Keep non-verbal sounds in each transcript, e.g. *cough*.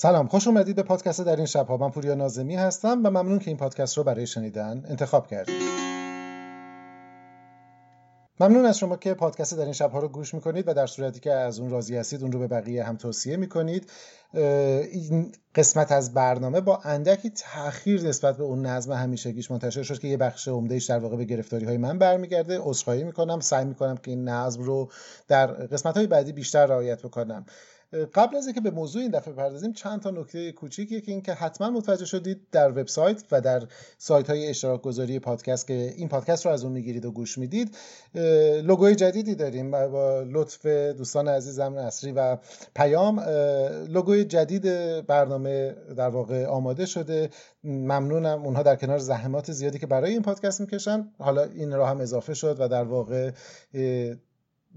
سلام خوش اومدید به پادکست در این شبها. من پوریا نازمی هستم و ممنون که این پادکست رو برای شنیدن انتخاب کردید. ممنون از شما که پادکست در این شبها رو گوش می‌کنید و در صورتی که از اون راضی هستید اون رو به بقیه هم توصیه می‌کنید. این قسمت از برنامه با اندکی تاخیر نسبت به اون نظم همیشگیش منتشر شد که یه بخش عمدهش در واقع به گرفتاری های من برمیگرده. عذرخواهی می‌کنم سعی می‌کنم که این نظم رو در قسمت های بعدی بیشتر رعایت بکنم. قبل از اینکه به موضوع این دفعه بپردازیم چند تا نکته کوچیکی که اینکه حتما متوجه شدید در وبسایت و در سایت های اشتراک گذاری پادکست که این پادکست رو از اون می‌گیرید و گوش می‌دید لوگوی جدیدی داریم. با لطف دوستان عزیزم نصری و پیام لوگوی جدید برنامه در واقع آماده شده. ممنونم. اونها در کنار زحمات زیادی که برای این پادکست می‌کشن حالا این راه هم اضافه شد و در واقع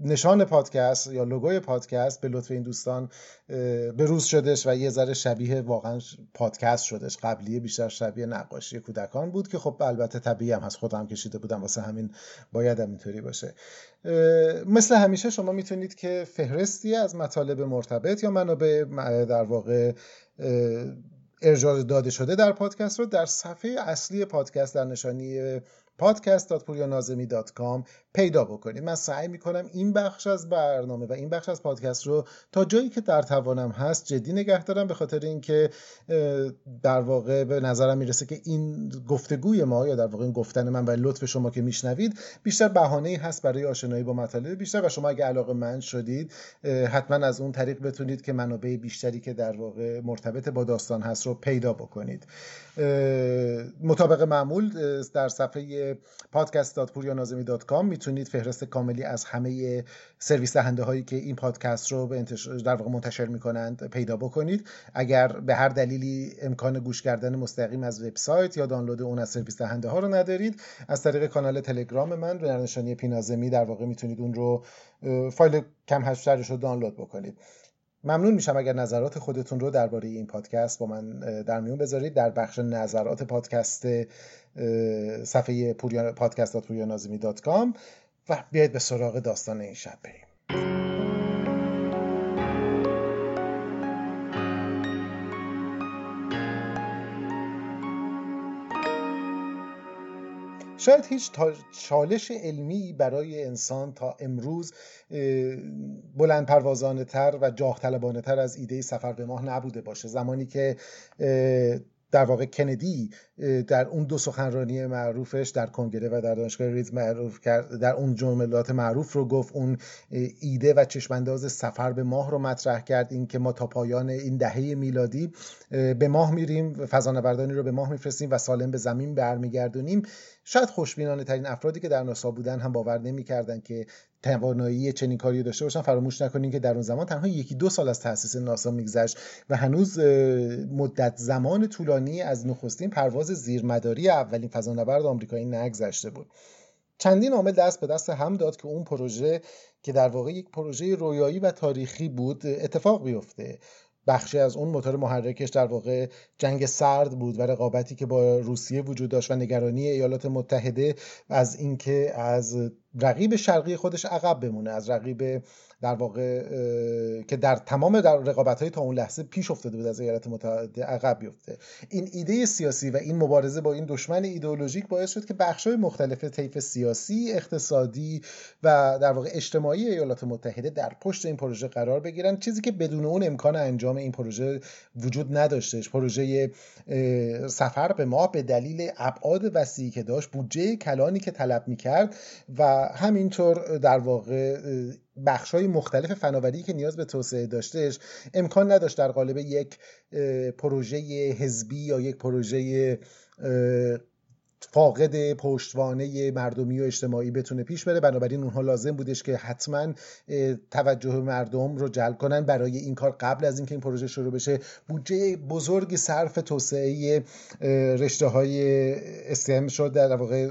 نشان پادکست یا لوگوی پادکست به لطف این دوستان به روز شدش و یه ذره شبیه واقعا پادکست شدش. قبلیه بیشتر شبیه نقاشی کودکان بود که خب البته طبیعی هم هست. خودم کشیده بودم. واسه همین باید هم اینطوری باشه. مثل همیشه شما می‌تونید که فهرستی از مطالب مرتبط یا منابع در واقع ارجاع داده شده در پادکست رو در صفحه اصلی پادکست در نشانی podcast.puryanazemi.com پیدا بکنید. من سعی می‌کنم این بخش از برنامه و این بخش از پادکست رو تا جایی که در توانم هست جدی نگه دارم به خاطر اینکه در واقع به نظرم می‌رسه که این گفتگوی ما یا در واقع این گفتن من و لطف شما که میشنوید بیشتر بهانه ای هست برای آشنایی با مطالب بیشتر و شما اگه علاقه من شدید حتما از اون طریق بتونید که منابع بیشتری که در واقع مرتبط با داستان هست رو پیدا بکنید. مطابق معمول در صفحه podcast.puryanazemi.com می‌تونید فهرست کاملی از همه سرویس دهنده هایی که این پادکست رو به در واقع منتشر می‌کنند پیدا بکنید. اگر به هر دلیلی امکان گوش کردن مستقیم از وبسایت یا دانلود اون از سرویس دهنده ها رو ندارید از طریق کانال تلگرام من به نشانی پینازمی در واقع می‌تونید اون رو فایل کم هشترش رو دانلود بکنید. ممنون میشم اگر نظرات خودتون رو درباره این پادکست با من در میون بذارید. در بخش نظرات پادکست صفحه podcast.puryanazimi.com و بیاید به سراغ داستان این شب بریم. شاید هیچ چالش علمی برای انسان تا امروز بلند پروازانه تر و جاه طلبانه تر از ایده سفر به ماه نبوده باشه. زمانی که در واقع کندی در اون دو سخنرانی معروفش در کنگره و در دانشگاه ریز معروف کرد در اون جملات معروف رو گفت اون ایده و چشمانداز سفر به ماه رو مطرح کرد. این که ما تا پایان این دهه میلادی به ماه میریم فضانوردانی رو به ماه میفرستیم و سالم به زمین برمیگردونیم. شاید خوشبینانه ترین افرادی که در ناسا بودن هم باور نمی‌کردن که توانایی چنین کاری داشته باشن فراموش نکنین که در اون زمان تنها یکی دو سال از تاسیس ناسا میگذشت و هنوز مدت زمان طولانی از نخستین پرواز زیرمداری اولین فضانورد آمریکایی نگذشته بود. چندین عامل دست به دست هم داد که اون پروژه که در واقع یک پروژه رویایی و تاریخی بود اتفاق بیفته. بخشی از اون موتور محرکش در واقع جنگ سرد بود و رقابتی که با روسیه وجود داشت و نگرانی ایالات متحده از اینکه از رقیب شرقی خودش عقب بمونه از رقیب در واقع که در تمام در رقابت های تا اون لحظه پیش افتاده بود از ایالات متحده عقب بیفته. این ایده سیاسی و این مبارزه با این دشمن ایدئولوژیک باعث شد که بخش های مختلف طیف سیاسی اقتصادی و در واقع اجتماعی ایالات متحده در پشت این پروژه قرار بگیرن. چیزی که بدون اون امکان انجام این پروژه وجود نداشتش پروژه سفر به ما به دلیل ابعاد وسیعی که داشت بودجه کلانی که طلب می‌کرد و همینطور در واقع بخش های مختلف فناوری که نیاز به توسعه داشتهش امکان نداشت در قالب یک پروژه حزبی یا یک پروژه فاقد پشتوانه مردمی و اجتماعی بتونه پیش بره. بنابراین اونها لازم بودش که حتما توجه مردم رو جلب کنن برای این کار قبل از اینکه این پروژه شروع بشه. بودجه بزرگی صرف توسعه رشته های استم شد در واقع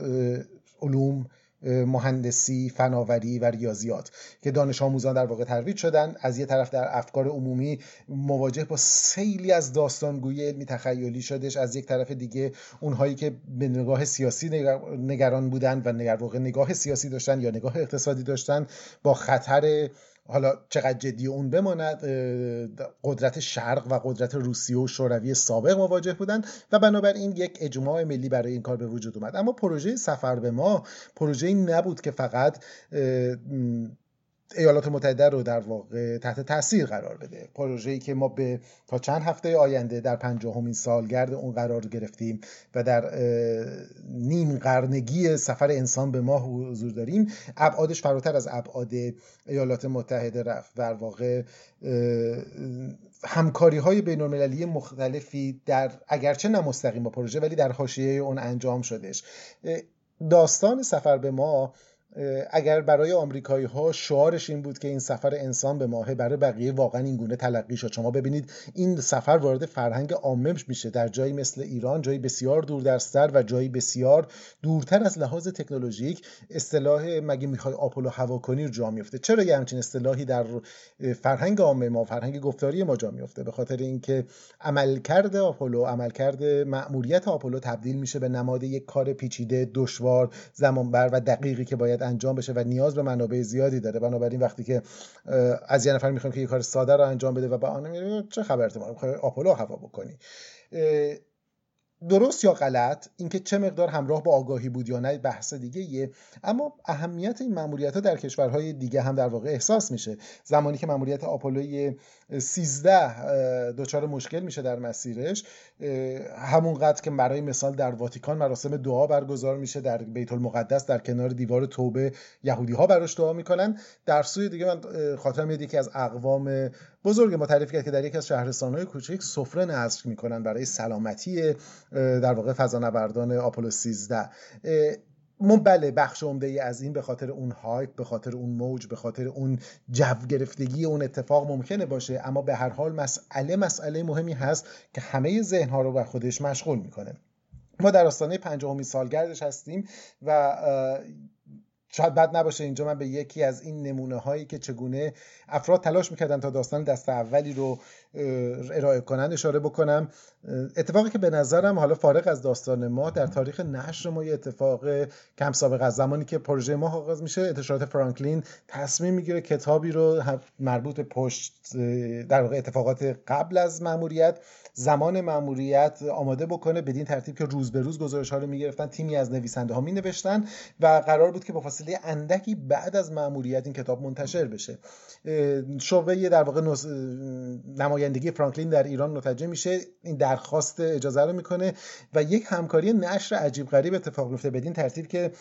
علوم مهندسی فناوری و ریاضیات که دانش آموزان در واقع ترویج شدن. از یه طرف در افکار عمومی مواجه با سیلی از داستانگویی علمی تخیلی شدش. از یک طرف دیگه اونهایی که به نگاه سیاسی نگران بودن و نگاه نگاه سیاسی داشتن یا نگاه اقتصادی داشتن با خطر حالا چقدر جدی اون بماند قدرت شرق و قدرت روسیه و شوروی سابق مواجه بودند و بنابراین یک اجماع ملی برای این کار به وجود اومد. اما پروژه سفر به ما پروژه نبود که فقط ایالات متحده رو در واقع تحت تاثیر قرار بده. پروژه‌ای که ما به تا چند هفته آینده در پنجاهمین سالگرد اون قرار گرفتیم و در نیم قرنگی سفر انسان به ماه حضور داریم ابعادش فراتر از ابعاد ایالات متحده رفت. در واقع همکاری های بین المللی مختلفی در اگرچه نه مستقیم با پروژه ولی در حاشیه اون انجام شدش داستان سفر به ما اگر برای آمریکایی ها شعارش این بود که این سفر انسان به ماهه برای بقیه واقعا این گونه تلقی شد. شما ببینید این سفر وارد فرهنگ عامه میشه. در جایی مثل ایران جایی بسیار دور در سر و جایی بسیار دورتر از لحاظ تکنولوژیک اصطلاح مگه می‌خوای آپولو هوا کنی جا میفته چرا یه همچین اصطلاحی در فرهنگ عامه ما فرهنگ گفتاری ما جا میفته به خاطر اینکه عملکرد آپولو عملکرد مأموریت آپولو تبدیل میشه به نماد یک کار پیچیده دشوار زمانبر و دقیقی که باید انجام بشه و نیاز به منابع زیادی داره. بنابراین وقتی که از یه نفر می‌خوایم که یه کار ساده رو انجام بده و به آن چه خبرت ما آپولو هوا بکنی. درست یا غلط اینکه چه مقدار همراه با آگاهی بود یا نه بحث دیگه یه اما اهمیت این ماموریت ها در کشورهای دیگه هم در واقع احساس میشه. زمانی که ماموریت آپولوی 13 دچار مشکل میشه در مسیرش همونقدر که برای مثال در واتیکان مراسم دعا برگزار میشه در بیت المقدس در کنار دیوار توبه یهودی ها براش دعا می‌کنن. در سوی دیگه من خاطرم میاد یکی از اقوام بزرگ ما تعریف کرد که در یکی از شهرستانهای کوچک سفره نصب می‌کنن برای سلامتی در واقع فضانوردان آپولو 13 ما بله بخش عمده ای از این به خاطر اون هایپ به خاطر اون موج به خاطر اون جو گرفتگی اون اتفاق ممکنه باشه اما به هر حال مسئله مسئله مهمی هست که همه ذهن ها رو بر خودش مشغول می‌کنه. ما در آستانه پنجاهمین سالگردش هستیم و شاید بد نباشه اینجا من به یکی از این نمونه هایی که چگونه افراد تلاش می‌کردن تا داستان دست اولی رو ارائه کنند اشاره بکنم اتفاقی که به نظرم حالا فارغ از داستان ما در تاریخ نشر ما یه اتفاق کم سابق از زمانی که پروژه ما آغاز میشه انتشارات فرانکلین تصمیم می‌گیره کتابی رو مربوط به پشت در واقع اتفاقات قبل از ماموریت زمان ماموریت آماده بکنه بدین ترتیب که روز به روز گزارش ها رو می‌گرفتن تیمی از نویسنده ها می نوشتن و قرار بود که با فاصله اندکی بعد از ماموریت این کتاب منتشر بشه. شعبه در واقع نمایندگی فرانکلین در ایران متوجه میشه. این درخواست اجازه رو می‌کنه و یک همکاری نشر عجیب غریب اتفاق میفته بدین ترتیب که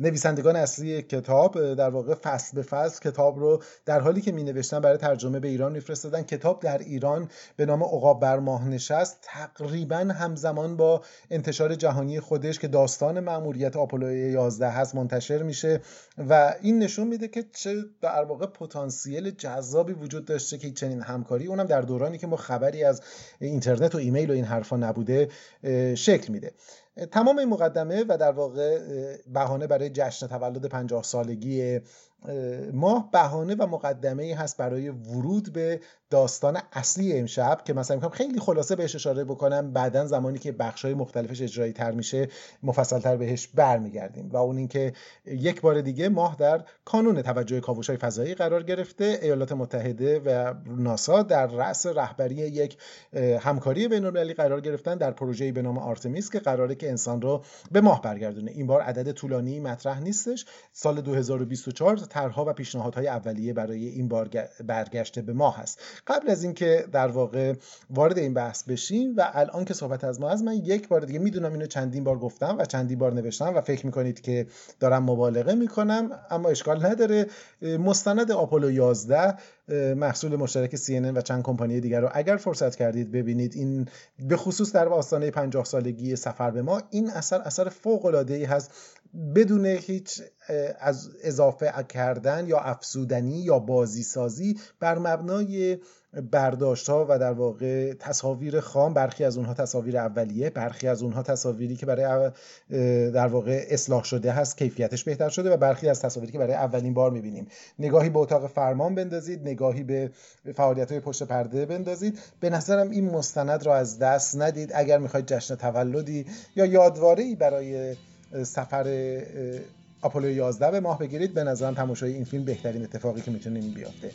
نویسندگان اصلی کتاب در واقع فصل به فصل کتاب رو در حالی که می نوشتن برای ترجمه به ایران میفرستادن کتاب در ایران به نام عقاب بر ماه نشست تقریبا همزمان با انتشار جهانی خودش که داستان مأموریت آپولو 11 هست منتشر میشه و این نشون میده که چه در واقع پتانسیل جذابی وجود داشته که چنین همکاری اونم در دورانی که ما خبری از اینترنت و ایمیل و این حرفا نبوده شکل میده. تمام این مقدمه و در واقع بهانه برای جشن تولد 50 سالگی ماه بهانه و مقدمه ای هست برای ورود به داستان اصلی امشب که مثلا می‌خوام خیلی خلاصه بهش اشاره بکنم. بعدا زمانی که بخش های مختلفش اجرایی تر میشه مفصل تر بهش برمیگردیم. و اون اینکه یک بار دیگه ماه در کانون توجه کاوش های فضایی قرار گرفته ایالات متحده و ناسا در رأس رهبری یک همکاری بین قرار گرفتن در پروژه‌ای به نام آرتمیس که قراره که انسان رو به ماه برگردونه. این بار عدد طولانی مطرح نیستش. سال 2024 طرحها و پیشنهادهای اولیه برای این بار برگشته به ماه هست قبل از اینکه در واقع وارد این بحث بشیم و الان که صحبت از ما از من یک بار دیگه می‌دونم اینو چندین بار گفتم و چندین بار نوشتم و فکر می‌کنید که دارم مبالغه می‌کنم اما اشکال نداره. مستند آپولو 11 محصول مشترک CNN و چند کمپانی دیگر رو اگر فرصت کردید ببینید این به خصوص در آستانه 50 سالگی سفر به ما این اثر اثر فوق العاده ای هست. بدون هیچ از اضافه کردن یا افسودنی یا بازی سازی بر مبنای برداشت ها و در واقع تصاویر خام برخی از اونها تصاویر اولیه برخی از اونها تصاویری که برای در واقع اصلاح شده هست کیفیتش بهتر شده و برخی از تصاویری که برای اولین بار می‌بینیم. نگاهی به اتاق فرمان بندازید نگاهی به فعالیت های پشت پرده بندازید. به نظرم این مستند را از دست ندید. اگر می‌خواید جشن تولدی یا یادواره برای سفر آپولو 11 به ماه بگیرید به نظرم تماشای این فیلم بهترین اتفاقی که می‌تونه این بیافته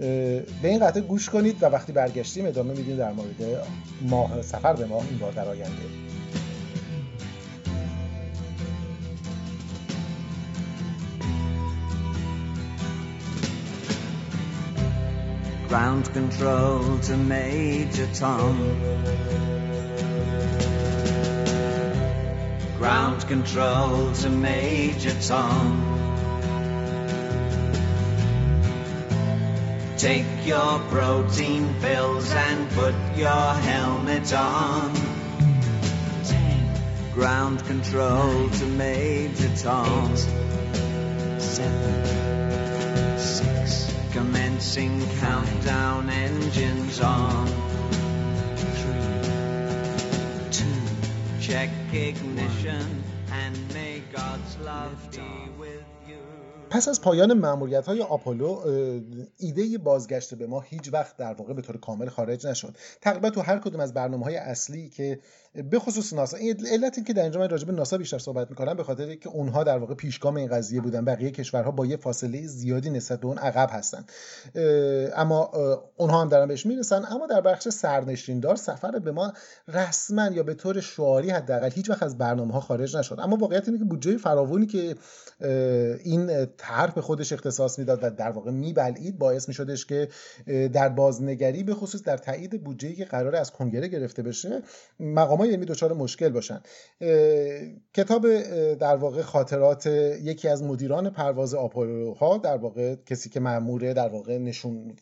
به این قطعه گوش کنید و وقتی برگشتیم ادامه میدیم در مورد ماه سفر به ماه این بار در آینده Ground control to Major Tom Ground control to Major Tom. Take your protein pills and put your helmet on. Ten. Ground control nine, to Major Tom. Eight, seven, six. Commencing five, countdown engines on. Three, two. check ignition and may God's love be with you. پس از پایان معمولیت های آپولو ایده بازگشت به ما هیچ وقت در واقع به طور کامل خارج نشد. تقریبا تو هر کدوم از برنامه های اصلی که به خصوص ناسا. این علت که در اینجا من راجع به ناسا بیشتر صحبت می‌کنم به خاطر که اونها در واقع پیشگام این قضیه بودن. بقیه کشورها با یه فاصله زیادی نسبت به اون عقب هستن. اما اونها هم دارن بهش می‌رسن. اما در بخش سرنشیندار سفر به ما رسما یا به طور شعاری حداقل هیچ وقت از برنامه ها خارج نشد. اما واقعیت اینه که بودجه فراوانی که این طرح به خودش اختصاص می‌داد و در واقع میبلعید باعث میشدش که در بازنگری به خصوص در تایید بودجه که قرار از کنگره گرفته بشه مقام علمی دچار مشکل باشن. کتاب در واقع خاطرات یکی از مدیران پرواز آپولو ها در واقع کسی که مأمور در واقع نشون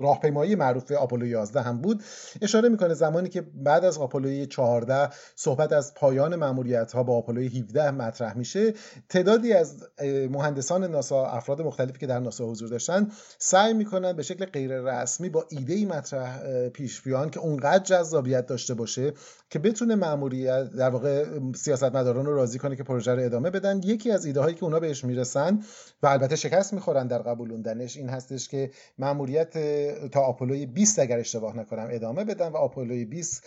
راهپیمایی معروف آپولو 11 هم بود اشاره می‌کنه زمانی که بعد از آپولو 14 صحبت از پایان مأموریت ها با آپولو 17 مطرح میشه. تعدادی از مهندسان ناسا افراد مختلفی که در ناسا حضور داشتن سعی می‌کنن به شکل غیر رسمی با ایده ای مطرح پیش بیان که اونقدر جذابیت داشته باشه که بتونه ماموریت در واقع سیاستمداران رو راضی کنه که پروژه رو ادامه بدن. یکی از ایده هایی که اونا بهش می‌رسن و البته شکست می‌خورن در قبولوندنش این هستش که ماموریت تا آپولوی 20 اگر اشتباه نکنم ادامه بدن و آپولوی 20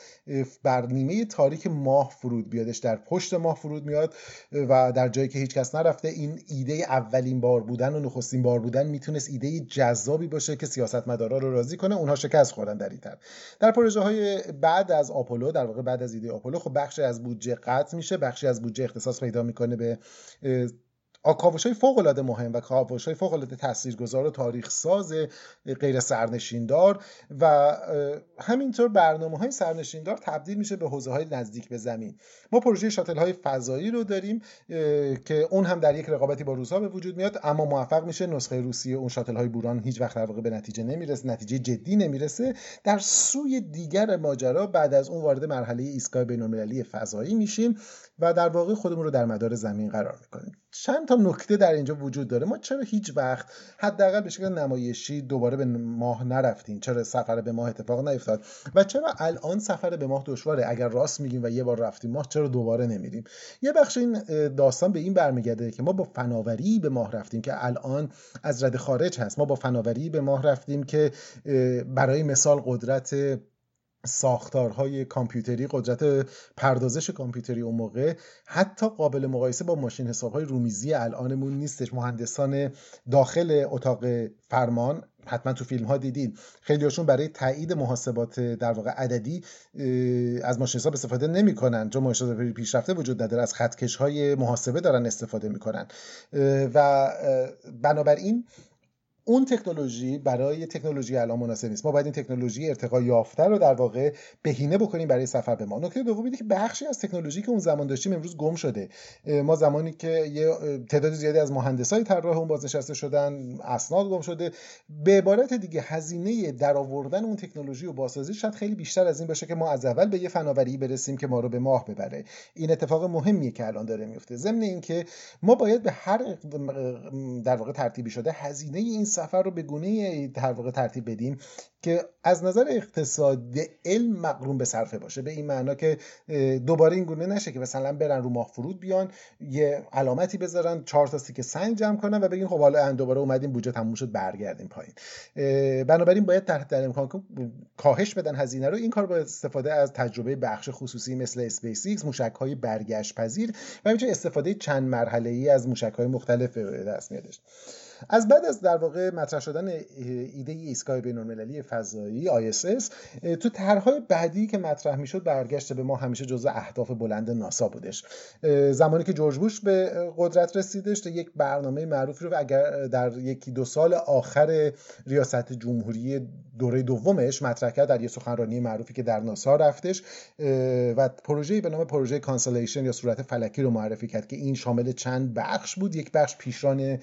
بر نیمه تاریک ماه فرود بیادش. در پشت ماه فرود میاد و در جایی که هیچ کس نرفته این ایده اولین بار بودن و نخستین بار بودن می‌تونست ایده جذابی باشه که سیاستمدارا رو راضی کنه. اونها شکست خوردن در این در پروژه های بعد از آپولو در واقع بعد از ایده آپولو. خب بخشی از بودجه قطع میشه بخشی از بودجه اختصاص پیدا می‌کنه به کاوش های فوق العاده مهم و کاوش های فوق العاده تاثیرگذار و تاریخ ساز غیر سرنشیندار و همینطور برنامه های سرنشیندار تبدیل میشه به حوزه های نزدیک به زمین. ما پروژه شاتل های فضایی رو داریم که اون هم در یک رقابتی با روسا به وجود میاد اما موفق میشه نسخه روسیه اون شاتل های بوران هیچ وقت در واقع به نتیجه نمی‌رسه نتیجه جدی نمی‌رسه. در سوی دیگر ماجرا بعد از اون وارد مرحله ایستگاه بین‌المللی فضایی میشیم و در واقع خودمون رو در مدار زمین قرار می‌کنیم. چند تا نکته در اینجا وجود داره. ما چرا هیچ وقت حداقل به شکل نمایشی دوباره به ماه نرفتیم؟ چرا سفر به ماه اتفاق نیفتاد؟ و چرا الان سفر به ماه دشواره؟ اگر راست میگیم و یه بار رفتیم ماه چرا دوباره نمیریم؟ یه بخش این داستان به این برمیگرده که ما با فناوری به ماه رفتیم که الان از رد خارج هست. ما با فناوری به ماه رفتیم که برای مثال قدرت ساختارهای کامپیوتری قدرت پردازش کامپیوتری اون موقع. حتی قابل مقایسه با ماشین حسابهای رومیزی الانمون نیستش. مهندسان داخل اتاق فرمان حتما تو فیلم ها دیدید خیلی هاشون برای تایید محاسبات در واقع عددی از ماشین حساب استفاده نمی‌کنن. چون ماشین حساب پیشرفته وجود نداره از خطکش های محاسبه دارن استفاده می‌کنن. و بنابراین اون تکنولوژی برای تکنولوژی الان مناسب نیست. ما باید این تکنولوژی ارتقا یافته رو در واقع بهینه بکنیم برای سفر به ما. نکته دوم اینه که بخشی از تکنولوژی که اون زمان داشتیم امروز گم شده. ما زمانی که یه تعداد زیادی از مهندسای طراح اون بازنشسته شدن اسناد گم شده. به عبارت دیگه هزینه درآوردن اون تکنولوژی و بازسازی شاید خیلی بیشتر از این باشه که ما از اول به یه فناوری برسیم که ما رو به ماه ببره. این اتفاق مهمیه که الان داره میفته. ضمن اینکه ما باید به هر در واقع ترتیبی شده هزینه این سفر رو به گونه در واقع ترتیب بدیم که از نظر اقتصاد علم مقرون به صرفه باشه به این معنا که دوباره این گونه نشه که مثلا برن رو ماه فرود بیان یه علامتی بذارن چهار تا که سنگ جمع کنن و بگین خب حالا دوباره اومدیم بودجه تموم شد برگردیم پایین. بنابراین باید تا حد امکان کاهش بدن هزینه رو. این کار با استفاده از تجربه بخش خصوصی مثل اسپیس ایکس موشک برگشت پذیر و همینطور استفاده چند مرحله ای از موشک های مختلف دست میادش. از بعد از در واقع مطرح شدن ایده ایستگاه بین‌المللی فضایی ISS تو طرحهای بعدی که مطرح می‌شد برگشت به ماه همیشه جزو اهداف بلند ناسا بودش. زمانی که جورج بوش به قدرت رسیدش یک برنامه معروفی رو اگر در یکی دو سال آخر ریاست جمهوری دوره دومش مطرح کرد در یه سخنرانی معروفی که در ناسا رفتش و پروژه به نام پروژه Constellation یا صورت فلکی رو معرفی کرد که این شامل چند بخش بود. یک بخش پیشران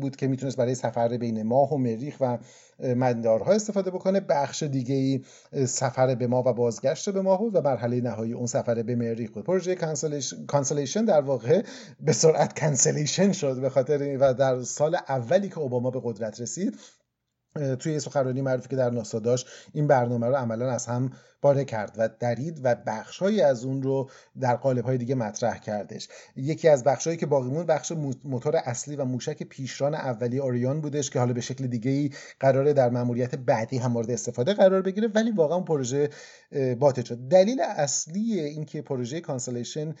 بود که می‌تونست برای سفر بین ماه و مریخ و مدارها استفاده بکنه. بخش دیگه ای سفر به ماه و بازگشت به ماه بود و مرحله نهایی اون سفر به مریخ بود. پروژه Constellation در واقع به سرعت cancellation شد به خاطر و در سال اولی که اوباما به قدرت رسید توی سخنرانی معروفی که در ناسا داشت این برنامه رو عملا از هم پاره کرد و درید و بخشهایی از اون رو در قالب های دیگه مطرح کردش. یکی از بخشهایی که باقی موند بخش موتور اصلی و موشک پیشران اولی آریان بودش که حالا به شکل دیگه ای قراره در مأموریت بعدی هم مورد استفاده قرار بگیره ولی واقعا پروژه باطل شد. دلیل اصلی اینکه پروژه Constellation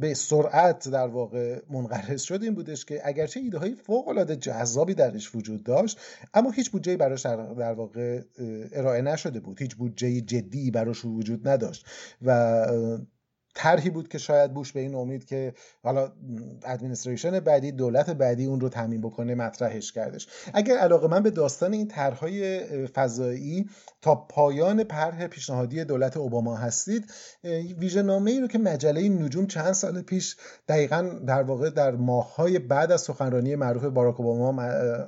به سرعت در واقع منقرض شد این بودش که اگرچه ایده های فوق العاده جذابی درش وجود داشت اما هیچ بودجه براش در واقع ارائه نشده بود. هیچ بودجه جدی براش وجود نداشت. و طرحی بود که شاید بوش به این امید که حالا ادمنستریشن بعدی دولت بعدی اون رو تامین بکنه مطرحش کردش. اگر علاقه من به داستان این طرحهای فضایی تا پایان طرح پیشنهادی دولت اوباما هستید ویژنامه ای رو که مجله نجوم چند سال پیش دقیقا در واقع در ماههای بعد از سخنرانی معروف باراک اوباما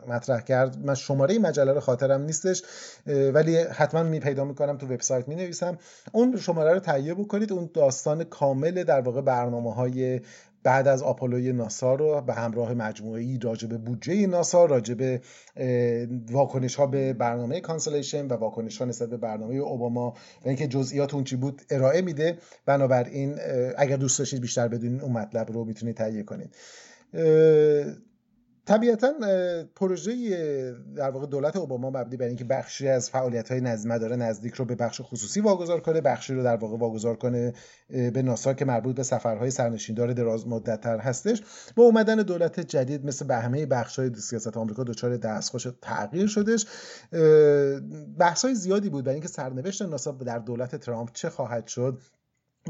مطرح کرد. من شماره مجله رو خاطرم نیستش ولی حتما می پیدا می‌کنم تو وبسایت می نویسم. اون شماره رو تهیه بکنید. اون داستان کامل در واقع برنامه های بعد از آپولوی ناسا رو به همراه مجموعه راجع به بودجه ناسا راجع به واکنش ها به برنامه Constellation و واکنش ها نسبت به برنامه اوباما و اینکه جزئیات اون چی بود ارائه میده. بنابراین اگر دوست داشتید بیشتر بدونید اون مطلب رو می‌تونید تهیه کنید. طبیعتا پروژه در واقع دولت اوباما مبنی بر اینکه بخشی از فعالیت های مدار نزدیک رو به بخش خصوصی واگذار کنه بخشی رو در واقع واگذار کنه به ناسا که مربوط به سفرهای سرنشیندار دراز مدت تر هستش. با اومدن دولت جدید مثل به همه بخش های سیاست آمریکا دچار دستخوش تغییر شدش. بحث های زیادی بود برای اینکه سرنوشت ناسا در دولت ترامپ چه خواهد شد.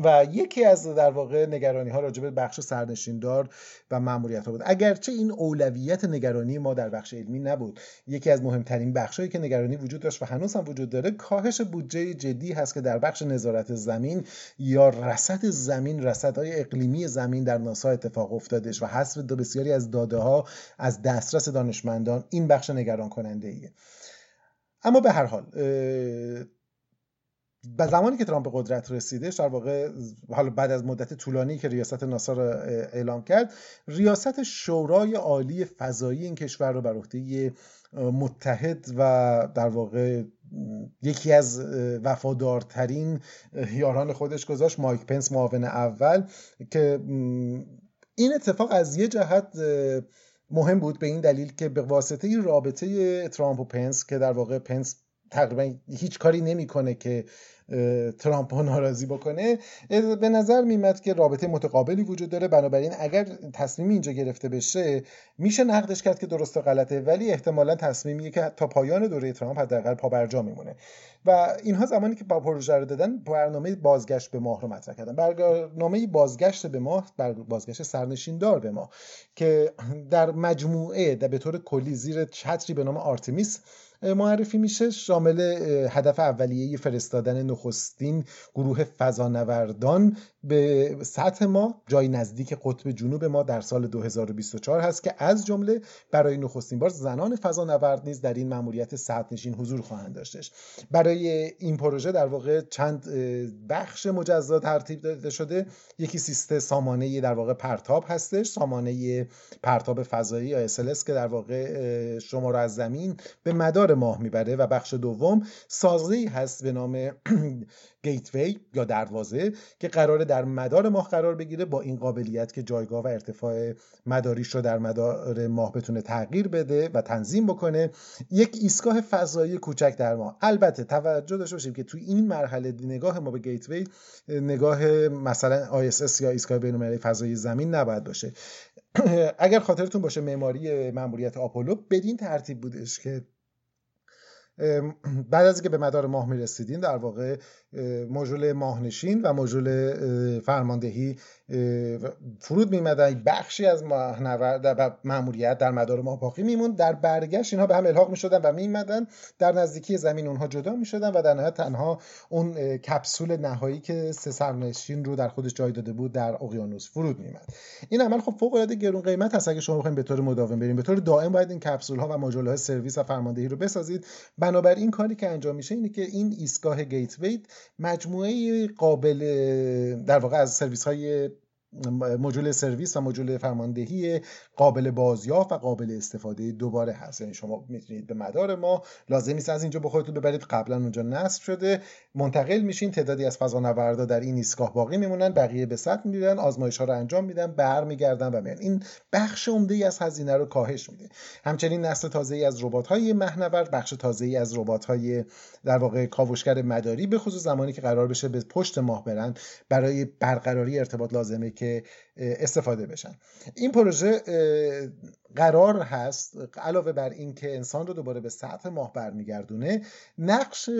و یکی از در واقع نگرانی ها راجع بخش سرنشیندار و ماموریت ها بود. اگرچه این اولویت نگرانی ما در بخش علمی نبود یکی از مهمترین بخشهایی که نگرانی وجود داشت و هنوز هم وجود داره کاهش بودجه جدی هست که در بخش نظارت زمین یا رصد زمین رصدهای اقلیمی زمین در ناسا اتفاق افتادش و حذف بسیاری از داده ها از دسترس دانشمندان این بخش نگران کننده ایه اما به هر حال به زمانی که ترامپ به قدرت رسیده در واقع حالا بعد از مدت طولانی که ریاست ناسا را اعلام کرد ریاست شورای عالی فضایی این کشور رو بر عهده متحد و در واقع یکی از وفادارترین یاران خودش گذاشت مایک پنس معاون اول که این اتفاق از یه جهت مهم بود به این دلیل که به واسطه رابطه ترامپ و پنس که در واقع پنس تقریبا هیچ کاری نمی‌کنه که ترامپ رو ناراضی بکنه. به نظر میمد که رابطه متقابلی وجود داره. بنابراین اگر تصمیمی اینجا گرفته بشه میشه نقدش کرد که درست و غلطه ولی احتمالا تصمیمیه که تا پایان دوره ترامپ حداقل پابرجا میمونه. و اینها زمانی که با پروژه رو دادن برنامه بازگشت به ماه رو مطرح کردن. برنامه بازگشت به ماه بازگشت سرنشیندار به ماه که در مجموعه در به طور کلی زیر چتری به نام آرتمیس معرفی میشه. شامل هدف اولیه فرستادن نخستین گروه فضانوردان به سطح ما جای نزدیک قطب جنوب ما در سال 2024 هست که از جمله برای نخستین بار زنان فضانورد نیز در این مأموریت سطح نشین حضور خواهند داشتش برای این پروژه در واقع چند بخش مجزا ترتیب داده شده. یکی سیستم سامانه در واقع پرتاب هستش. سامانه پرتاب فضایی یا SLS که در واقع شما رو از زمین به مدار ماه می‌بره و بخش دوم سازه هست به نام *clears throat* گیتوی یا دروازه که قراره در مدار ماه قرار بگیره با این قابلیت که جایگاه و ارتفاع مداریش رو در مدار ماه بتونه تغییر بده و تنظیم بکنه. یک ایستگاه فضایی کوچک در ماه. البته توجه داشته باشیم که توی این مرحله نگاه ما به گیتوی نگاه مثلا ISS یا ایستگاه بین‌المللی فضایی زمین نباید باشه. *clears throat* اگر خاطرتون باشه معماری مأموریت آپولو بدین ترتیب بودش که بعد از اینکه به مدار ماه می‌رسیدین در واقع مژول ماهنشین و مژول فرماندهی فرود میمدن بخشی از ماهنورد و ماموریت در مدار ماه باقی میموند. در برگشت اینها به هم الحاق می‌شدن و میمدن در نزدیکی زمین اونها جدا می‌شدن و در نهایت تنها اون کپسول نهایی که سه سرنشین رو در خودش جای داده بود در اقیانوس فرود میمد این عمل خب فوق العاده گرون قیمت هست اگه شما بخواید به طور مداوم بریم به طور دائم باید این کپسول ها و ماژول های سرویس و فرماندهی رو بسازید. بنابراین کاری که انجام میشه اینه که این ایستگاه گیتوی مجموعه قابل در واقع از سرویس های مجول سرویس و مجول فرماندهی قابل بازیافت و قابل استفاده دوباره هست. یعنی شما می‌تونید به مدار ما لازم نیست از اینجا به خودتون ببرید. قبلا اونجا نصب شده. منتقل میشین. تعدادی از فضانوردا در این ایستگاه باقی میمونن. بقیه به سطح میرن. آزمایش ها رو انجام میدن. برمیگردن و میان این بخش عمده ای از هزینه رو کاهش میده. همچنین نسل تازه ای از ربات های مهنورد بخش تازه ای از ربات های در واقع کاوشگر مداری به خصوص زمانی که قرار بشه به پشت ماه برن. برای برقراری ارتباط لازمه که استفاده بشن. این پروژه قرار هست علاوه بر اینکه انسان رو دوباره به سطح ماه برمیگردونه نقش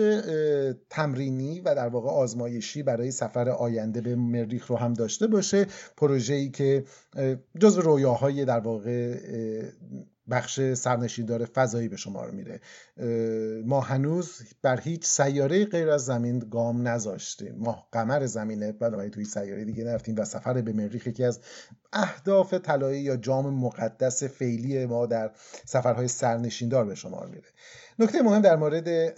تمرینی و در واقع آزمایشی برای سفر آینده به مریخ رو هم داشته باشه. پروژه‌ای که جزو رویاهای در واقع بخش سرنشیندار فضایی به شمار میره ما هنوز بر هیچ سیاره غیر از زمین گام نذاشتیم. ما قمر زمینه بنابراین توی سیاره دیگه نرفتیم و سفر به مریخ یکی از اهداف طلایی یا جام مقدس فعلی ما در سفرهای سرنشیندار به شمار میره نکته مهم در مورد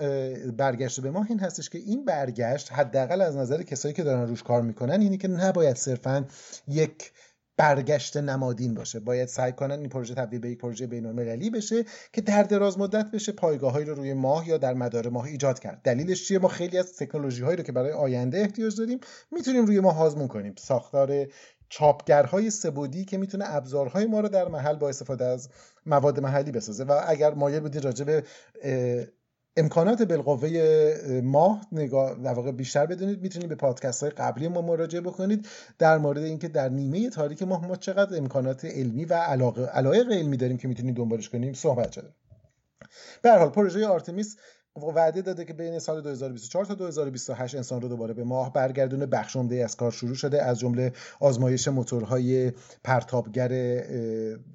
برگشت به ماه این هستش که این برگشت حداقل از نظر کسایی که دارن روش کار می‌کنن اینی که نباید صرفا یک برگشت نمادین باشه. باید سعی کنن این پروژه تبدیل به یک پروژه بین‌المللی بشه که در دراز مدت بشه پایگاههایی رو روی ماه یا در مدار ماه ایجاد کرد. دلیلش چیه؟ ما خیلی از تکنولوژی هایی رو که برای آینده احتیاج داریم می‌تونیم روی ماه آزمون کنیم. ساختار چاپگرهای سبودی که می‌تونه ابزارهای ما رو در محل با استفاده از مواد محلی بسازه. و اگر مایل بودید راجع به امکانات بالقوه ماه نگاه در واقع بیشتر بدونید می‌تونید به پادکست های قبلی ما مراجعه بکنید در مورد اینکه در نیمه تاریک ماه ما چقدر امکانات علمی و علاقه علایق علمی داریم که می‌تونید دنبالش کنیم صحبت شده. به هر حال پروژه آرتمیس وعده داده که بین سال 2024 تا 2028 انسان رو دوباره به ماه برگردونه. بخش عمده از کار شروع شده از جمله آزمایش موتورهای پرتابگر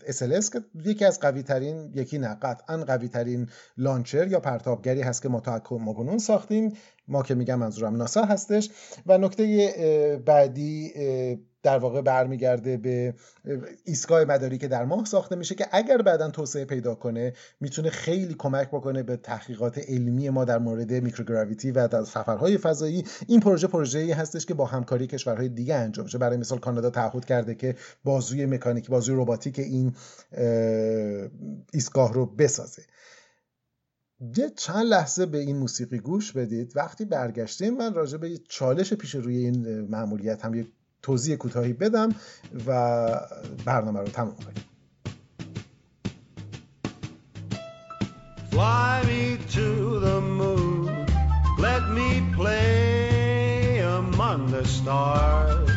SLS که یکی از قوی ترین یکی نه قطعا قوی ترین لانچر یا پرتابگری هست که ما تا کنون ساختیم. ما که میگم منظورم ناسا هستش. و نکته بعدی در واقع برمیگرده به ایستگاه مداری که در ماه ساخته میشه که اگر بعدا توسعه پیدا کنه می‌تونه خیلی کمک بکنه به تحقیقات علمی ما در مورد میکروگراویتی و در سفرهای فضایی. این پروژه پروژه ای هستش که با همکاری کشورهای دیگه انجام میشه. برای مثال کانادا تعهد کرده که بازوی مکانیکی بازوی رباتیک این ایستگاه رو بسازه. یه چند لحظه به این موسیقی گوش بدید. وقتی برگشتیم من راجع به چالش پیش روی این معمولیت هم یه توضیح کوتاهی بدم و برنامه رو تموم کنیم Fly me to the moon, let me play among the stars.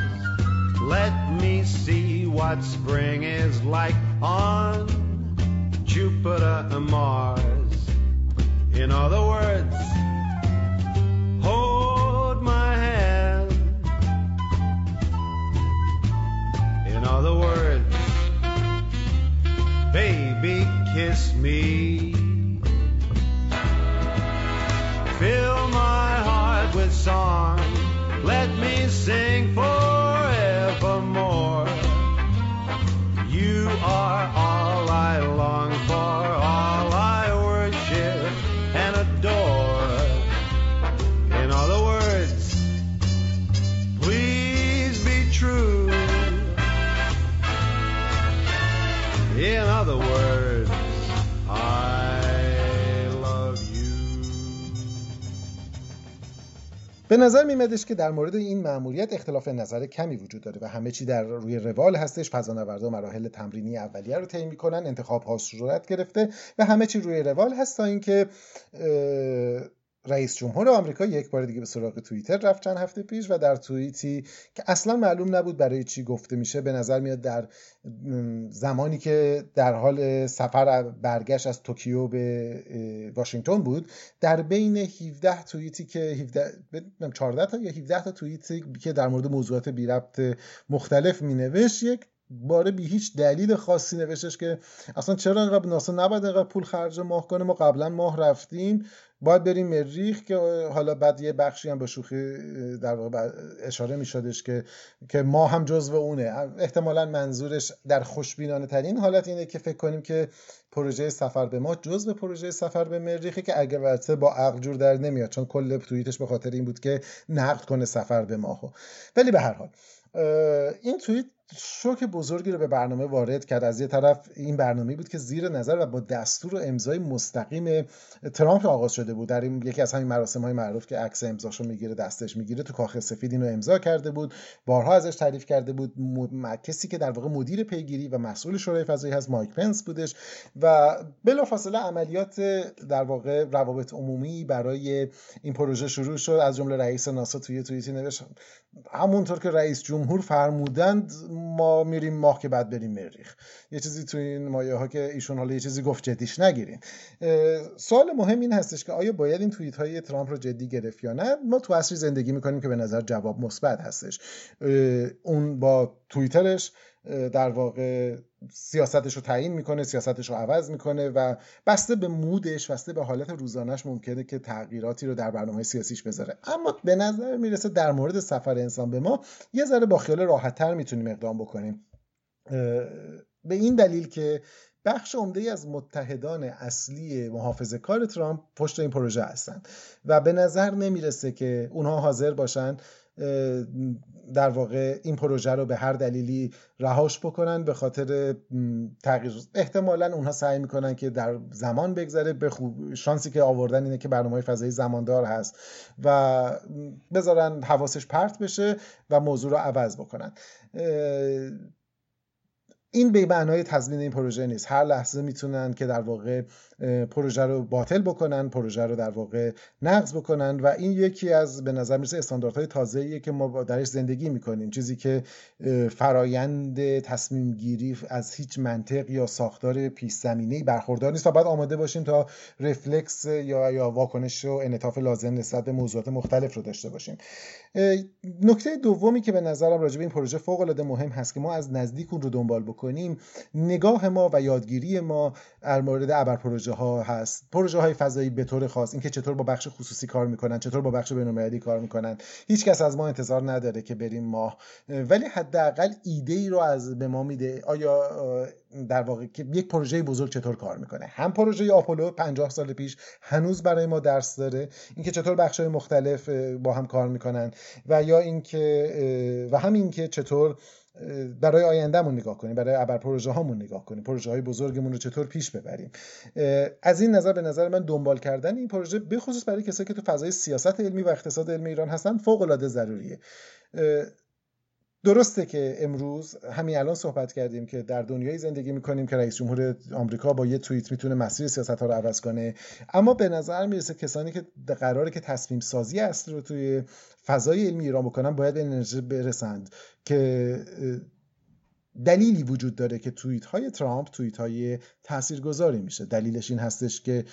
Let me see what spring is like on Jupiter and Mars. In other words, the words, Baby, kiss me. Fill my heart with song. Let me sing for به نظر میمدش که در مورد این مأموریت اختلاف نظر کمی وجود داره و همه چی در روی روال هستش. فضانوردا مراحل تمرینی اولیه رو طی می‌کنن انتخاب ها صورت گرفته و همه چی روی روال هست تا اینکه رئیس جمهور آمریکا یک بار دیگه به سراغ توییتر رفت چند هفته پیش و در توییتی که اصلا معلوم نبود برای چی گفته میشه به نظر میاد در زمانی که در حال سفر برگشت از توکیو به واشنگتن بود در بین 17 توییتی که 17 14 تا یا 17 تا توییتی که در مورد موضوعات بی ربط مختلف می نوشت یک باره بی هیچ دلیل خاصی نوشتش که اصلا چرا انقدر ناسا نباید انقدر پول خرج ماه کنه؟ ما قبلا ماه رفتیم باید بریم مریخ که حالا بعد یه بخشی هم به شوخی در واقع اشاره می شدش که که ما هم جزو اونه. احتمالا منظورش در خوشبینانه ترین حالت اینه که فکر کنیم که پروژه سفر به ما جزو پروژه سفر به مریخی که اگر با عقل جور در نمیاد چون کل توییتش به خاطر این بود که نقد کنه سفر به ما ولی به هر حال این توییت شوک بزرگی رو به برنامه وارد کرد. از یه طرف این برنامه بود که زیر نظر و با دستور و امضای مستقیم ترامپ آغاز شده بود. در این یکی از همین مراسم های معروف که عکس امضاشو می‌گیره دستش می‌گیره تو کاخ سفید اینو امضا کرده بود. بارها ازش تعریف کرده بود. کسی که در واقع مدیر پیگیری و مسئول شورای فضایی هست مایک پنس بودش. و بلافاصله عملیات در واقع روابط عمومی برای این پروژه شروع شد. از جمله رئیس ناسا توی توییتی نوشت همونطور که رئیس جمهور فرمودند ما میریم ماه که بعد بریم مریخ. یه چیزی تو این مایه ها که ایشون حالا یه چیزی گفت جدیش نگیرین. سوال مهم این هستش که آیا باید این توییت های ترامپ رو جدی گرفت یا نه؟ ما تو عصری زندگی می‌کنیم که به نظر جواب مثبت هستش. اون با توییترش در واقع سیاستش رو تعیین می‌کنه سیاستش رو عوض می‌کنه و بسته به مودش بسته به حالت روزانش ممکنه که تغییراتی رو در برنامه سیاسیش بذاره. اما به نظر می‌رسه در مورد سفر انسان به ما یه ذره با خیال راحتتر می‌تونیم اقدام بکنیم. به این دلیل که بخش عمده از متحدان اصلی محافظه کار ترامپ پشت این پروژه هستن و به نظر نمی‌رسه که اونها حاضر باشن در واقع این پروژه رو به هر دلیلی رهاش بکنن به خاطر تغییر. احتمالا اونها سعی می‌کنن که در زمان بگذره. به خوب شانسی که آوردن اینه که برنامه فضایی زماندار هست و بذارن حواسش پرت بشه و موضوع رو عوض بکنن. این به معنای تضمین این پروژه نیست. هر لحظه می‌تونن که در واقع پروژه رو باطل بکنن پروژه رو در واقع نقض بکنن و این یکی از به نظر می‌رسه استانداردهای تازه‌ایه که ما درش زندگی می‌کنیم. چیزی که فرایند تصمیم گیری از هیچ منطق یا ساختار پیش زمینه برخوردار نیست و باید آماده باشیم تا رفلکس یا یا واکنش و انعطاف لازم نسبت به موضوعات مختلف رو داشته باشیم. نکته دومی که به نظرم راجع به این پروژه فوق العاده مهم هست که ما از نزدیک اون رو دنبال بکنیم نگاه ما و یادگیری ما در مورد ابر پروژه ها هست. پروژه های فضایی به طور خاص اینکه چطور با بخش خصوصی کار می‌کنن چطور با بخش بین‌المللی کار می‌کنن هیچ کس از ما انتظار نداره که بریم ماه. ولی حداقل ایده ای رو از به ما میده. آیا در واقع که یک پروژه بزرگ چطور کار می‌کنه؟ هم پروژه آپولو 50 سال پیش هنوز برای ما درس داره. اینکه چطور بخش مختلف با هم کار می‌کنن و یا اینکه و همین که چطور برای آیندهمون نگاه کنیم برای ابر پروژه هامون نگاه کنیم. پروژه های بزرگمون رو چطور پیش ببریم؟ از این نظر به نظر من دنبال کردن این پروژه بخصوص برای کسایی که تو فضای سیاست علمی و اقتصاد علمی ایران هستن فوق العاده ضروریه درسته که امروز همین الان صحبت کردیم که در دنیای زندگی می‌کنیم که رئیس جمهور آمریکا با یه توییت می‌تونه مسیر سیاست ها رو عوض کنه. اما به نظر می‌رسه کسانی که قراره که تصمیم سازی اصلی رو توی فضای علمی ایران بکنن باید انرژی برسند که دلیلی وجود داره که توییت های ترامپ توییت های تاثیرگذاری میشه. دلیلش این هستش که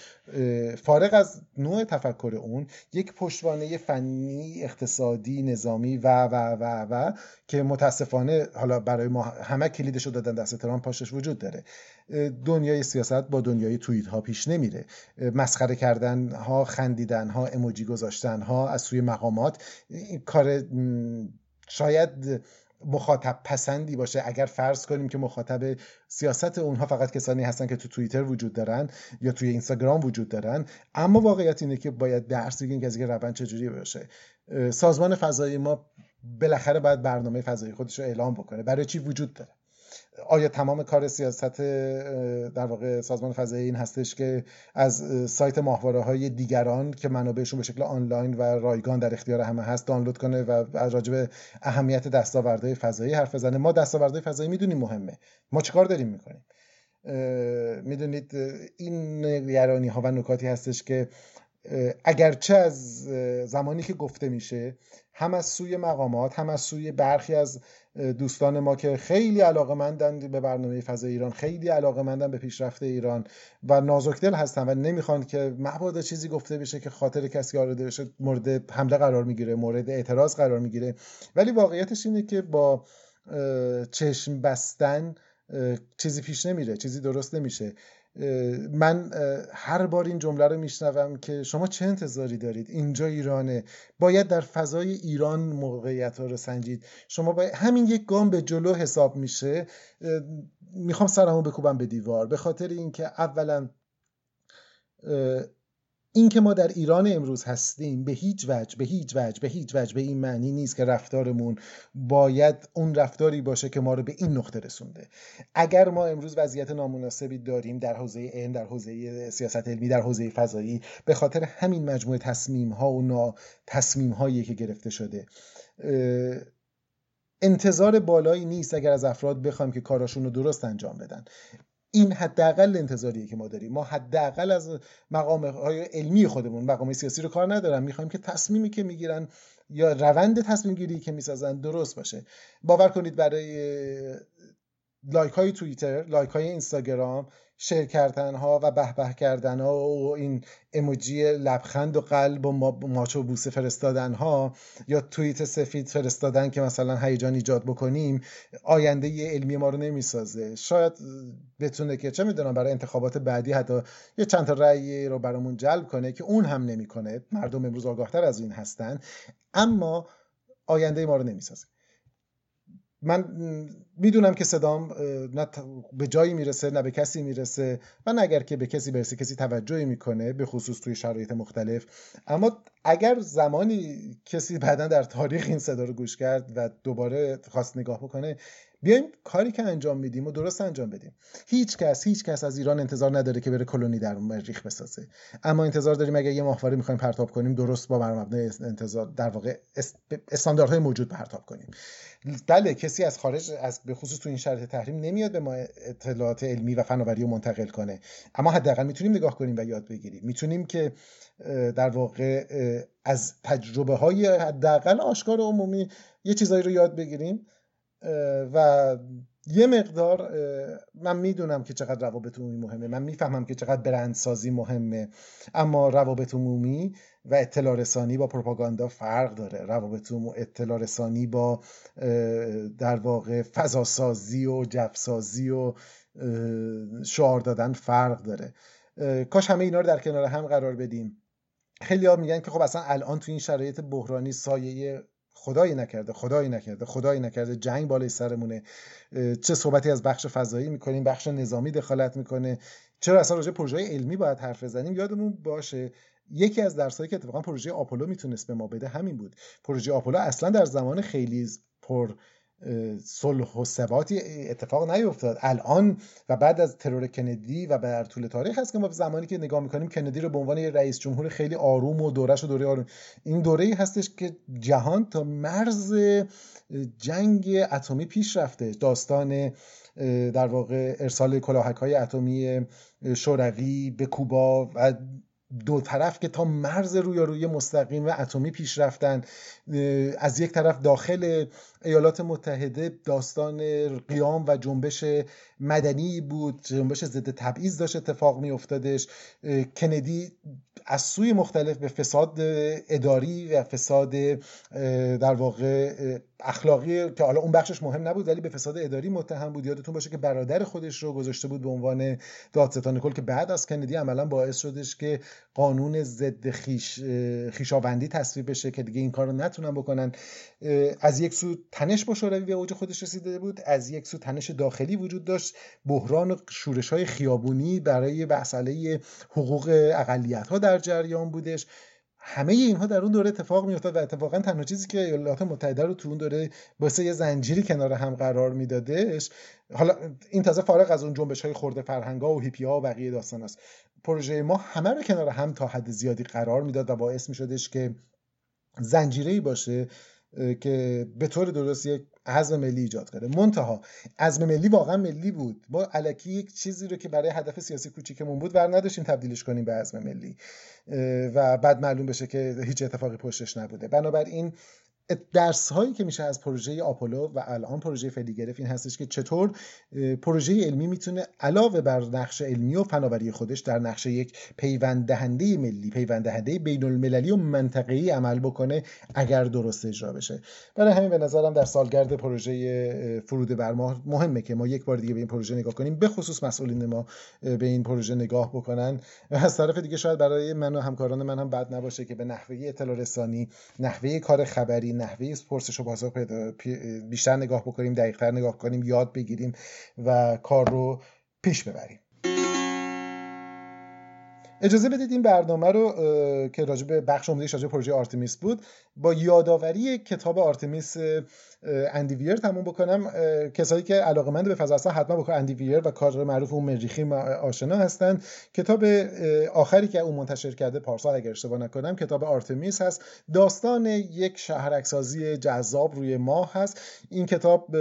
فارغ از نوع تفکر اون یک پشتوانه فنی اقتصادی نظامی و و و و که متاسفانه حالا برای ما همه کلیدش رو دادن دست ترامپ پاشش وجود داره. دنیای سیاست با دنیای توییت ها پیش نمیره. مسخره کردن ها خندیدن ها اموجی گذاشتن ها از سوی مقامات کار شاید مخاطب پسندی باشه. اگر فرض کنیم که مخاطب سیاست اونها فقط کسانی هستن که تو توییتر وجود دارن یا توی اینستاگرام وجود دارن اما واقعیت اینه که باید درس بگیریم که از روند چجوری باشه. سازمان فضایی ما بالاخره باید برنامه فضایی خودش رو اعلام بکنه. برای چی وجود داره؟ آیا تمام کار سیاست در واقع سازمان فضایی این هستش که از سایت ماهواره های دیگران که منابعشون به شکل آنلاین و رایگان در اختیار همه هست دانلود کنه و از راجب اهمیت دستاوردهای فضایی حرف بزنه؟ ما دستاوردهای فضایی می‌دونیم مهمه. ما چیکار داریم می‌کنیم؟ می‌دونید این نگرانی ها و نکاتی هستش که اگرچه از زمانی که گفته میشه هم از سوی مقامات هم از سوی برخی از دوستان ما که خیلی علاقه مندن به برنامه فضای ایران خیلی علاقه مندن به پیشرفت ایران و نازکدل هستن و نمی‌خوان که مبادا چیزی گفته بشه که خاطر کسی آرده بشه مورد حمله قرار می‌گیره مورد اعتراض قرار می‌گیره. ولی واقعیتش اینه که با چشم بستن چیزی پیش نمیره چیزی درست نمیشه. من هر بار این جمله رو میشنوم که شما چه انتظاری دارید؟ اینجا ایرانه. باید در فضای ایران موقعیت ها رو سنجید. شما باید همین یک گام به جلو حساب میشه. می‌خوام سرمو بکوبم به دیوار. به خاطر اینکه اولا این که ما در ایران امروز هستیم به هیچ وجه به هیچ وجه به هیچ وجه به این معنی نیست که رفتارمون باید اون رفتاری باشه که ما رو به این نقطه رسونده. اگر ما امروز وضعیت نامناسبی داریم در حوزه علم در حوزه سیاست علمی در حوزه فضایی به خاطر همین مجموعه تصمیم ها و نا تصمیم هایی که گرفته شده انتظار بالایی نیست اگر از افراد بخوایم که کاراشون رو درست انجام بدن. این حداقل انتظاریه که ما داریم. ما حداقل از مقام های علمی خودمون مقام سیاسی رو کار ندارم. می‌خوایم که تصمیمی که می‌گیرن یا روند تصمیم گیری که می‌سازن درست باشه. باور کنید برای لایک های توییتر لایک های اینستاگرام شیر کردن ها و به به کردن ها و این اموجی لبخند و قلب و ماچ و بوسه فرستادن ها یا توییت سفید فرستادن که مثلا هیجان ایجاد بکنیم آینده یه علمی ما رو نمی‌سازه. شاید بتونه که چه می‌دونم برای انتخابات بعدی حتی یه چند تا رأی رو برامون جلب کنه که اون هم نمی‌کنه. مردم امروز آگاهتر از این هستن. اما آینده ما رو نمی‌سازه. من می‌دونم که صدام نه به جایی می‌رسه نه به کسی می‌رسه و نه اگر که به کسی برسه کسی توجهی می‌کنه به خصوص توی شرایط مختلف. اما اگر زمانی کسی بعدا در تاریخ این صدا رو گوش کرد و دوباره خواست نگاه بکنه بیایم کاری که انجام میدیم و درست انجام بدیم. هیچ کس هیچ کس از ایران انتظار نداره که بره کلونی در مریخ بسازه. اما انتظار داریم اگه یه ماهواره می‌خوایم پرتاب کنیم درست با بر مبنای انتظار در واقع استانداردهای موجود پرتاب کنیم. بله کسی از خارج از به خصوص تو این شرط تحریم نمیاد به ما اطلاعات علمی و فناوری رو منتقل کنه. اما حداقل می‌تونیم نگاه کنیم و یاد بگیریم. می‌تونیم که در واقع از تجربه های حداقل آشکار عمومی یه چیزایی رو یاد بگیریم. و یه مقدار من می‌دونم که چقدر روابط عمومی مهمه. من می‌فهمم که چقدر برندسازی مهمه. اما روابط عمومی و اطلاع رسانی با پروپاگاندا فرق داره. روابط اطلاع رسانی با در واقع فضاسازی و جفسازی و شعار دادن فرق داره. کاش همه اینا رو در کنار هم قرار بدیم. خیلی میگن که خب اصلا الان تو این شرایط بحرانی سایه خدایی نکرده خدایی نکرده خدایی نکرده جنگ بالای سرمونه. چه صحبتی از بخش فضایی می‌کنیم بخش نظامی دخالت می‌کنه. چرا اصلا راجع پروژه علمی باید حرف بزنیم؟ یادمون باشه یکی از درسایی که اتفاقا پروژه آپولو می‌تونست به ما بده همین بود. پروژه آپولو اصلا در زمان خیلی پر صلح و ثباتی اتفاق نیفتاد. الان و بعد از ترور کندی و بر طول تاریخ هست که ما زمانی که نگاه می‌کنیم کندی رو به عنوان یه رئیس جمهور خیلی آروم و دورش و دوره آروم. این دوره هستش که جهان تا مرز جنگ اتمی پیش رفته. داستان در واقع ارسال کلاهک های اتمی شوروی به کوبا و دو طرف که تا مرز روی مستقیم و اتمی پیش رفتن از یک طرف داخل ایالات متحده داستان قیام و جنبش مدنی بود جنبش ضد تبعیض داشت اتفاق می افتادش کندی از سوی مختلف به فساد اداری و فساد در واقع اخلاقی که حالا اون بخشش مهم نبود ولی به فساد اداری متهم بود. یادتون باشه که برادر خودش رو گذاشته بود به عنوان دادستان کل که بعد از کندی عملا باعث شدش که قانون ضد خیش خیشاوندی تصویب بشه که دیگه این کار رو نتونن بکنن. از یک سو تنش با شوروی به اوج خودش رسیده بود. از یک سو تنش داخلی وجود داشت. بحران شورش های خیابونی برای مسئله حقوق اقلیت ها در جریان بودش. همه اینها در اون دوره اتفاق میافتاد و اتفاقا تنها چیزی که ایالات متحده رو تو اون دوره واسه یه زنجیری کنار هم قرار میدادش حالا این تازه فارغ از اون جنبش های خورده فرهنگا و هیپی ها و بقیه داستان است. پروژه ما همه رو کنار هم تا حد زیادی قرار می‌داد و باعث میشدش که زنجیره باشه که به طور درست یک عزم ملی ایجاد کرده. منتها عزم ملی واقعا ملی بود. ما علکی یک چیزی رو که برای هدف سیاسی کوچیکمون بود ور نداشتیم تبدیلش کنیم به عزم ملی. و بعد معلوم بشه که هیچ اتفاقی پشتش نبوده. بنابراین درس هایی که میشه از پروژه آپولو و الان پروژه فعلی گرفت این هستش که چطور پروژه علمی می‌تونه علاوه بر نقش علمی و فناوری خودش در نقش یک پیوند دهنده ملی پیوند دهنده بین المللی و منطقه‌ای عمل بکنه اگر درست اجرا بشه. برای همین به نظرم در سالگرد پروژه فرود بر ما مهمه که ما یک بار دیگه به این پروژه نگاه کنیم. به خصوص مسئولین ما به این پروژه نگاه بکنن. و *laughs* از طرف دیگه شاید برای من و همکاران من هم بد نباشه که به نحوه اطلاع رسانی نحوه کار خبری نحوه پرسش و پاسخ بیشتر نگاه بکنیم دقیقتر نگاه کنیم یاد بگیریم و کار رو پیش ببریم. اجازه بدید این برنامه رو که راجع به بخش عمدهش راجع پروژه آرتمیس بود با یادآوری کتاب آرتمیس اندی ویر تموم بکنم. کسایی که علاقمند به فضا هستن حتما با اندی ویر و کار معروف اون مریخی آشنا هستن. کتاب آخری که اون منتشر کرده پارسال اگر اشتباه نکنم کتاب آرتمیس هست. داستان یک شهرکسازی جذاب روی ماه هست. این کتاب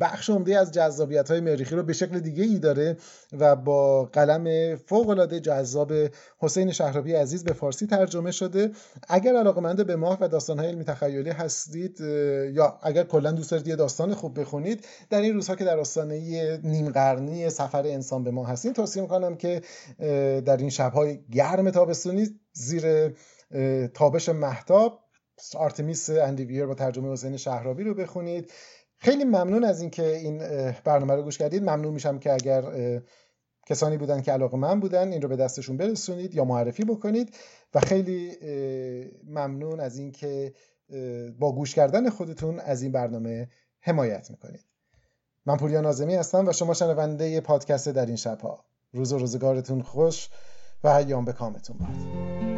بخش عمده از جذابیت های مریخی رو به شکل دیگه ای داره و با قلم فوق العاده جذاب حسین شهرابی عزیز به فارسی ترجمه شده. اگر علاقمند به ماه و داستان های علمی تخیلی هستید یا اگر کلا دوست دارید یه داستان خوب بخونید در این روزها که در آستانه نیم قرنی سفر انسان به ماه هستیم توصیه می‌کنم که در این شبهای گرم تابستونی زیر تابش محتاب آرتمیس اندیویر با ترجمه حسین شهرابی رو بخونید. خیلی ممنون از اینکه این برنامه رو گوش کردید. ممنون میشم که اگر کسانی بودن که علاقه من بودن این رو به دستشون برسونید یا معرفی بکنید. و خیلی ممنون از اینکه با گوش کردن خودتون از این برنامه حمایت می‌کنید. من پوریا نازمی هستم و شما شنونده پادکست در این شبها. روز و روزگارتون خوش و ایام به کامتون باد.